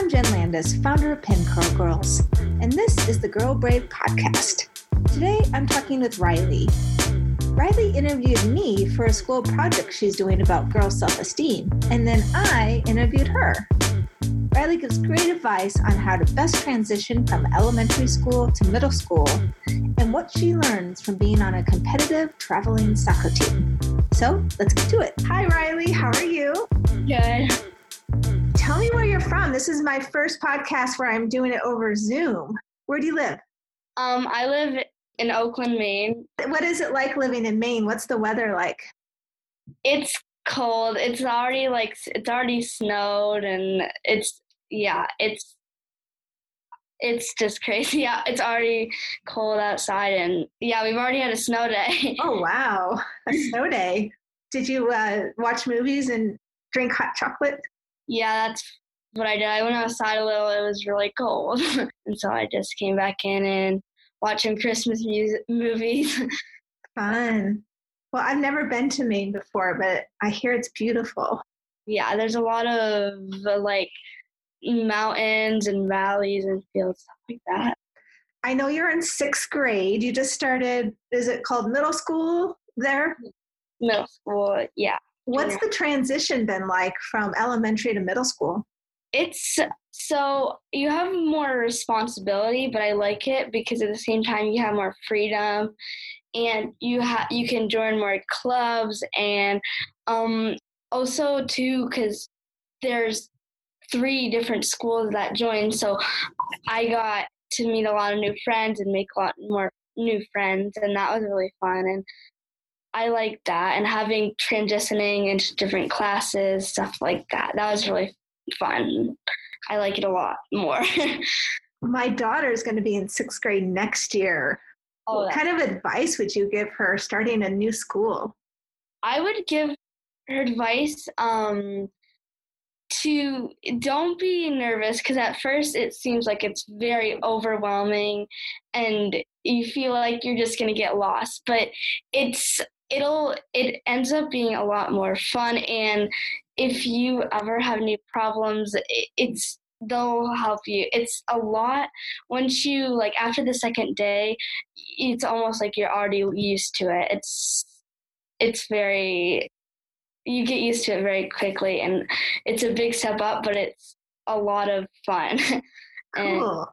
I'm Jen Landis, founder of Pin Curl Girls, and this is the Girl Brave podcast. Today I'm talking with Riley. Riley interviewed me for a school project she's doing about girl self esteem, and then I interviewed her. Riley gives great advice on how to best transition from elementary school to middle school and what she learns from being on a competitive traveling soccer team. So let's get to it. Hi, Riley. How are you? Good. From. This is my first podcast where I'm doing it over Zoom. Where do you live? Um, I live in Oakland, Maine. What is it like living in Maine? What's the weather like? It's cold. It's already like it's already snowed and it's yeah, it's it's just crazy. Yeah, it's already cold outside and yeah, we've already had a snow day. Oh wow, a snow day. Did you uh, watch movies and drink hot chocolate? yeah, that's what I did. I went outside a little. It was really cold, and so I just came back in and watched some Christmas music movies. Fun. Well, I've never been to Maine before, but I hear it's beautiful. yeah, there's a lot of uh, like mountains and valleys and fields stuff like that. I know you're in sixth grade. You just started, is it called middle school there? Middle school, yeah. What's Yeah. the transition been like from elementary to middle school? It's so you have more responsibility, but I like it because at the same time you have more freedom and you have you can join more clubs and um also too cuz there's three different schools that join. So I got to meet a lot of new friends and make a lot more new friends and that was really fun and I like that and having transitioning into different classes stuff like that that was really fun. I like it a lot more. My daughter is going to be in sixth grade next year. oh, what kind of advice would you give her starting a new school? I would give her advice um, to don't be nervous because at first it seems like it's very overwhelming and you feel like you're just going to get lost but it's it'll it ends up being a lot more fun and if you ever have any problems it, it's they'll help you it's a lot once you like after the second day it's almost like you're already used to it it's it's very you get used to it very quickly and it's a big step up but it's a lot of fun Cool.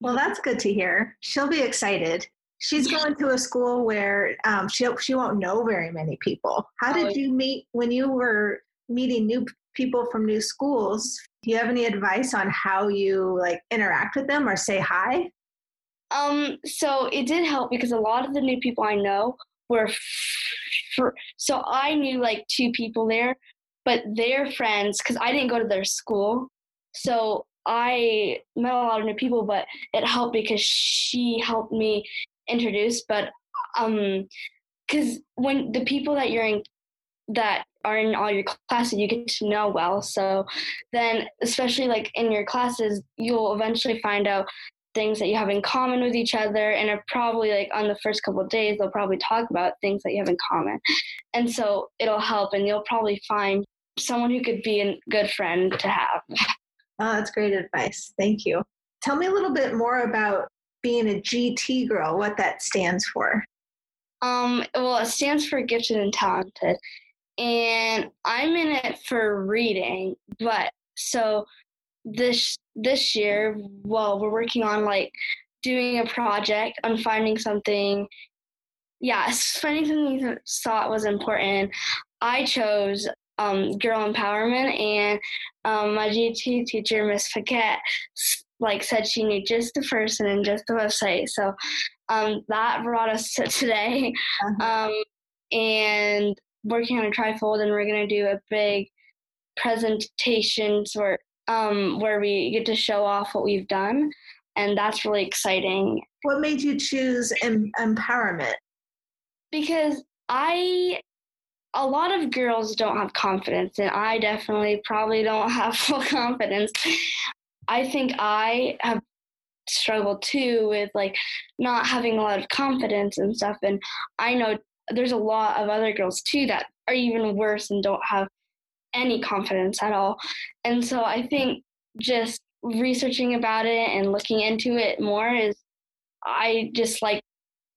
Well, that's good to hear. She'll be excited. She's going to a school where um, she she won't know very many people. How Oh, did you meet when you were meeting new people from new schools? Do you have any advice on how you like interact with them or say hi? Um, so it did help because a lot of the new people I know were fr- so I knew like two people there, but their friends because I didn't go to their school, so I met a lot of new people. But it helped because she helped me introduce. But um, because when the people that you're in that are in all your classes you get to know well so then especially like in your classes you'll eventually find out things that you have in common with each other and are probably like on the first couple of days they'll probably talk about things that you have in common and so it'll help and you'll probably find someone who could be a good friend to have Oh, that's great advice. Thank you. Tell me a little bit more about being a GT girl, what that stands for. um well it stands for gifted and talented and i'm in it for reading but so this this year well we're working on like doing a project on finding something yeah finding something that thought was important i chose um, girl empowerment and um, my gt teacher miss paquette like said she knew just the person and just the website so um, that brought us to today Uh-huh. um, and working on a trifold and we're going to do a big presentation where um, where we get to show off what we've done and that's really exciting What made you choose em- empowerment? because I a lot of girls don't have confidence and I definitely probably don't have full confidence. I think I have struggled too with like not having a lot of confidence and stuff and I know there's a lot of other girls too that are even worse and don't have any confidence at all. And so I think just researching about it and looking into it more is I just like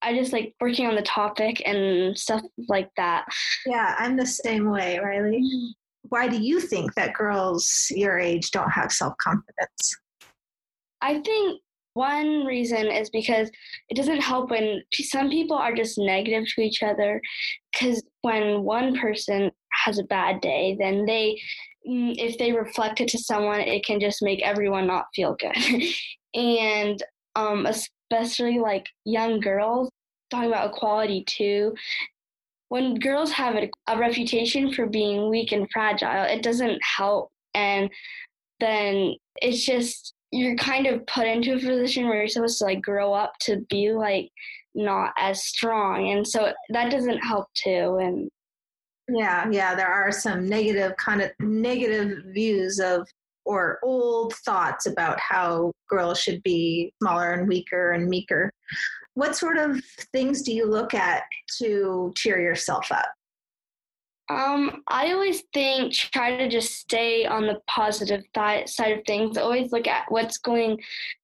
I just like working on the topic and stuff like that. Yeah, I'm the same way, Riley. Mm-hmm. Why do you think that girls your age don't have self confidence? I think one reason is because it doesn't help when some people are just negative to each other. Because when one person has a bad day, then they, mm, if they reflect it to someone, it can just make everyone not feel good. and um, especially like young girls, talking about equality too. When girls have a, a reputation for being weak and fragile, it doesn't help. And then it's just you're kind of put into a position where you're supposed to like grow up to be like not as strong and so that doesn't help too and yeah yeah there are some negative kind of negative views of or old thoughts about how girls should be smaller and weaker and meeker. What sort of things do you look at to cheer yourself up um, I always think try to just stay on the positive th- side of things. Always look at what's going,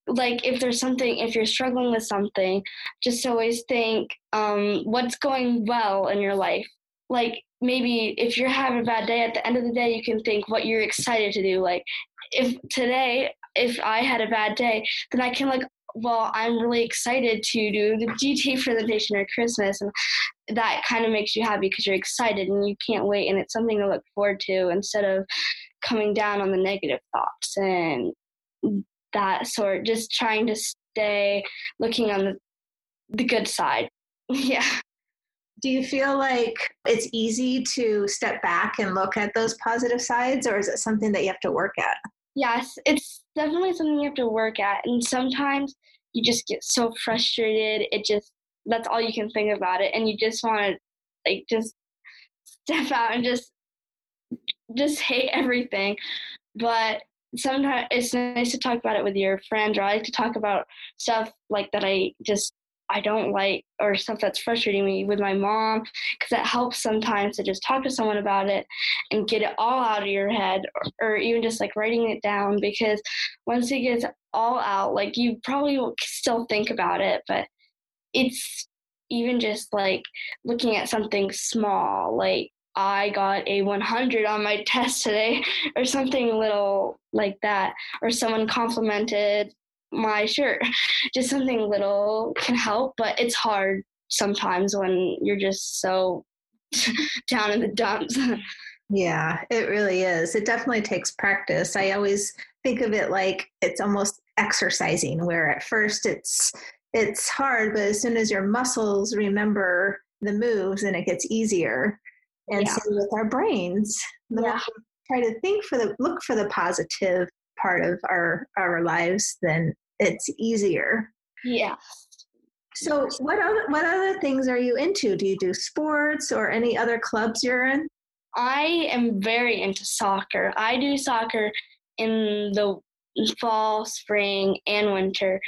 like if there's something, if you're struggling with something, just always think um, what's going well in your life. Like maybe if you're having a bad day, at the end of the day, you can think what you're excited to do. Like if today, if I had a bad day, then I can like well, I'm really excited to do the GTA presentation at Christmas, and that kind of makes you happy because you're excited and you can't wait, and it's something to look forward to instead of coming down on the negative thoughts and that sort. Just trying to stay looking on the the good side. yeah. Do you feel like it's easy to step back and look at those positive sides, or is it something that you have to work at? Yes, it's definitely something you have to work at. And sometimes you just get so frustrated. It just, that's all you can think about it. And you just want to, like, just step out and just, just hate everything. But sometimes it's nice to talk about it with your friends, or I like to talk about stuff like that I just I don't like or stuff that's frustrating me with my mom because it helps sometimes to just talk to someone about it and get it all out of your head or, or, even just like writing it down because once it gets all out like you probably will still think about it but it's even just like looking at something small like I got a 100 on my test today or something little like that or someone complimented my shirt. Just something little can help, but it's hard sometimes when you're just so down in the dumps. yeah, it really is. It definitely takes practice. I always think of it like it's almost exercising where at first it's it's hard, but as soon as your muscles remember the moves and it gets easier. And yeah. so with our brains, the yeah. try to think for the look for the positive part of our our lives, then it's easier. Yeah. So what other what other things are you into? Do you do sports or any other clubs you're in? I am very into soccer. I do soccer in the fall, spring, and winter.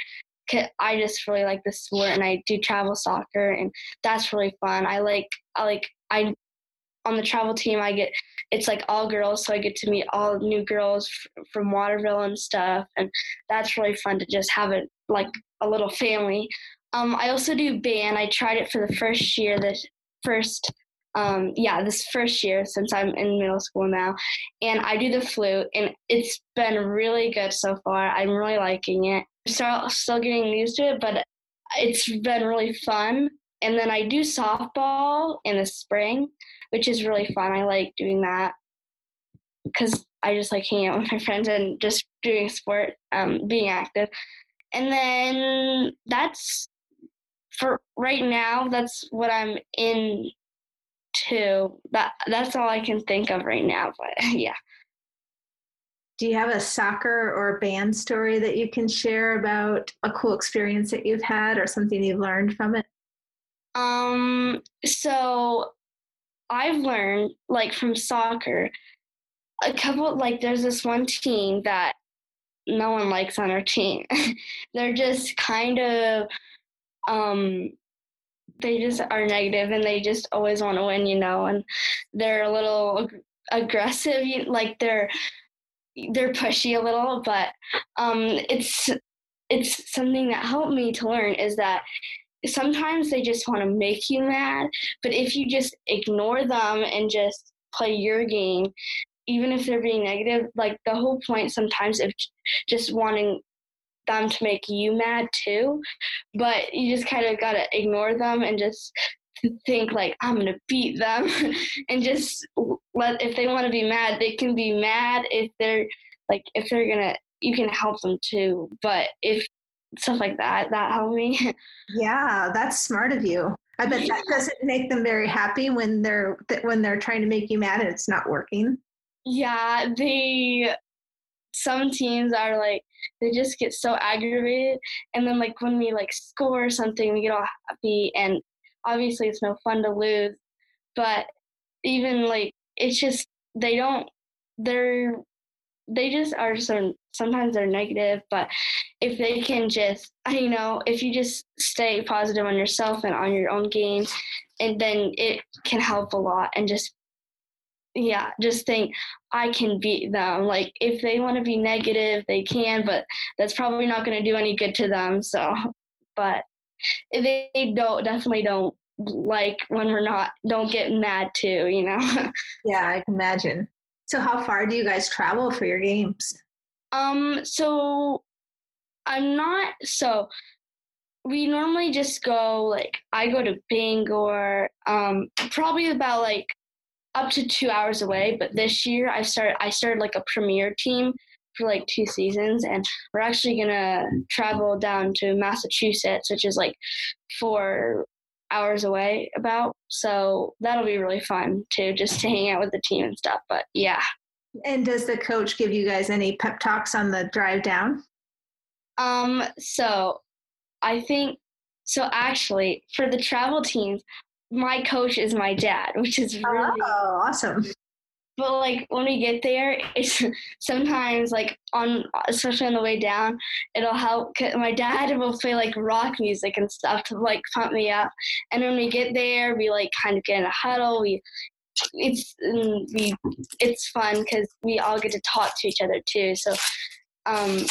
I just really like the sport, and I do travel soccer, and that's really fun. I like I like I on the travel team. I get it's like all girls, so I get to meet all new girls f- from Waterville and stuff, and that's really fun to just have it like a little family. Um, I also do band. I tried it for the first year, the first um, yeah, this first year since I'm in middle school now, and I do the flute, and it's been really good so far. I'm really liking it. Still still getting used to it, but it's been really fun. And then I do softball in the spring, which is really fun. I like doing that because I just like hanging out with my friends and just doing sport, um, being active. And then that's for right now. That's what I'm in to. That that's all I can think of right now. But yeah. Do you have a soccer or band story that you can share about a cool experience that you've had or something you've learned from it? Um, so I've learned like from soccer, a couple like there's this one team that no one likes on our team. They're just kind of um they just are negative and they just always want to win, you know, and they're a little ag- aggressive, like they're they're pushy a little, but um, it's it's something that helped me to learn is that sometimes they just want to make you mad, but if you just ignore them and just play your game, even if they're being negative, like the whole point sometimes of just wanting them to make you mad too, but you just kind of got to ignore them and just think like I'm going to beat them and just let if they want to be mad, they can be mad if they're like if they're going to you can help them too, but if stuff like that that helped me. yeah, that's smart of you. I bet that doesn't make them very happy when they're when they're trying to make you mad and it's not working. Yeah, they some teams are like they just get so aggravated and then like when we like score something we get all happy and obviously it's no fun to lose but even like it's just they don't they're they just are so sometimes they're negative but if they can just you know if you just stay positive on yourself and on your own game and then it can help a lot and just yeah just think i can beat them. Like if they want to be negative they can but that's probably not going to do any good to them so but they don't definitely don't like when we're not don't get mad too you know? Yeah i can imagine so how far do you guys travel for your games? Um so i'm not so we normally just go like i go to bangor um probably about like up to two hours away but this year i started i started like a premier team for like two seasons and we're actually gonna travel down to massachusetts which is like four hours away about so that'll be really fun too just to hang out with the team and stuff but yeah. And does the coach give you guys any pep talks on the drive down? Um so i think so actually for the travel teams my coach is my dad which is really oh awesome but like when we get there it's sometimes like on especially on the way down it'll help my dad will play like rock music and stuff to like pump me up. And when we get there we like kind of get in a huddle. We it's mm, we it's fun because we all get to talk to each other too. So um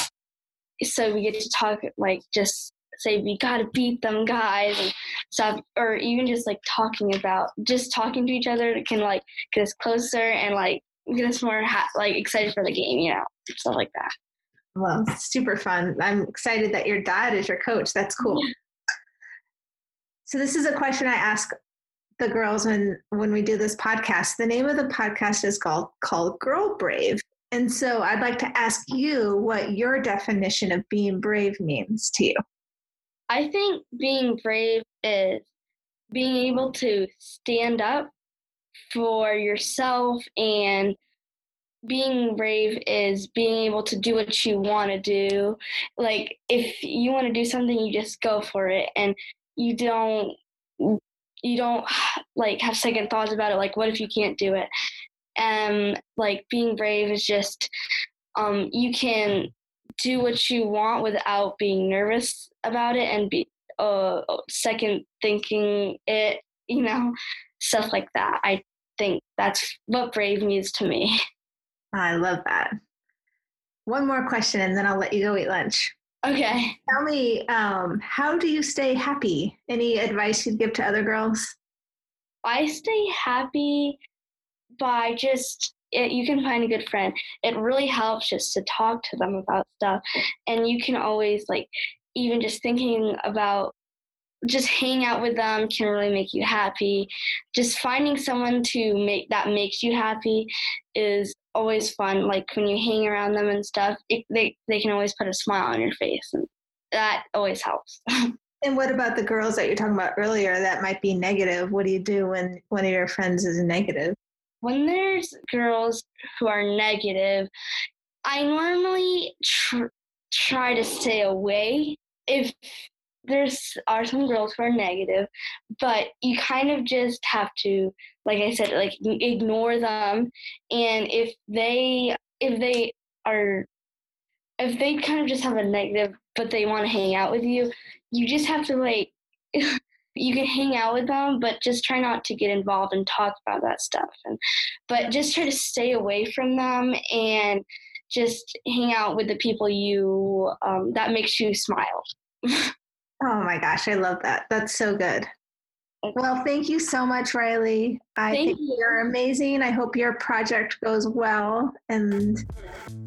so we get to talk like just say we gotta beat them guys. And stuff or even just like talking about just talking to each other can like get us closer and like get us more ha- like excited for the game you know stuff like that. Well super fun. I'm excited that your dad is your coach. That's cool. Yeah. so this is a question i ask the girls when when we do this podcast. The name of the podcast is called called girl brave. And so i'd like to ask you what your definition of being brave means to you I think being brave is being able to stand up for yourself and being brave is being able to do what you want to do. Like if you want to do something, you just go for it and you don't you don't like have second thoughts about it like what if you can't do it. Um like being brave is just um you can do what you want without being nervous about it and be uh, second thinking it, you know, stuff like that. I think that's what brave means to me. I love that. One more question and then I'll let you go eat lunch. Okay. Tell me, um, how do you stay happy? Any advice you'd give to other girls? I stay happy by just it, you can find a good friend. It really helps just to talk to them about stuff. And you can always, like, even just thinking about just hanging out with them can really make you happy. Just finding someone to make that makes you happy is always fun. Like when you hang around them and stuff, it, they they can always put a smile on your face, and that always helps. and what about the girls that you're talking about earlier that might be negative? What do you do when one of your friends is negative? when there's girls who are negative, I normally tr- try to stay away. If there's are some girls who are negative, but you kind of just have to, like I said, like ignore them. And if they if they are if they kind of just have a negative, but they want to hang out with you, you just have to like you can hang out with them, but just try not to get involved and talk about that stuff. And but just try to stay away from them and just hang out with the people you um, that makes you smile. oh my gosh, I love that. That's so good. Well, thank you so much, Riley. I thank think you. you're amazing. I hope your project goes well and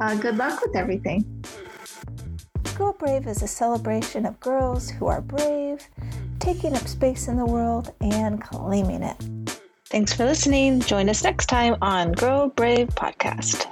uh, good luck with everything. Girl Brave is a celebration of girls who are brave, taking up space in the world, and claiming it. Thanks for listening. Join us next time on Girl Brave Podcast.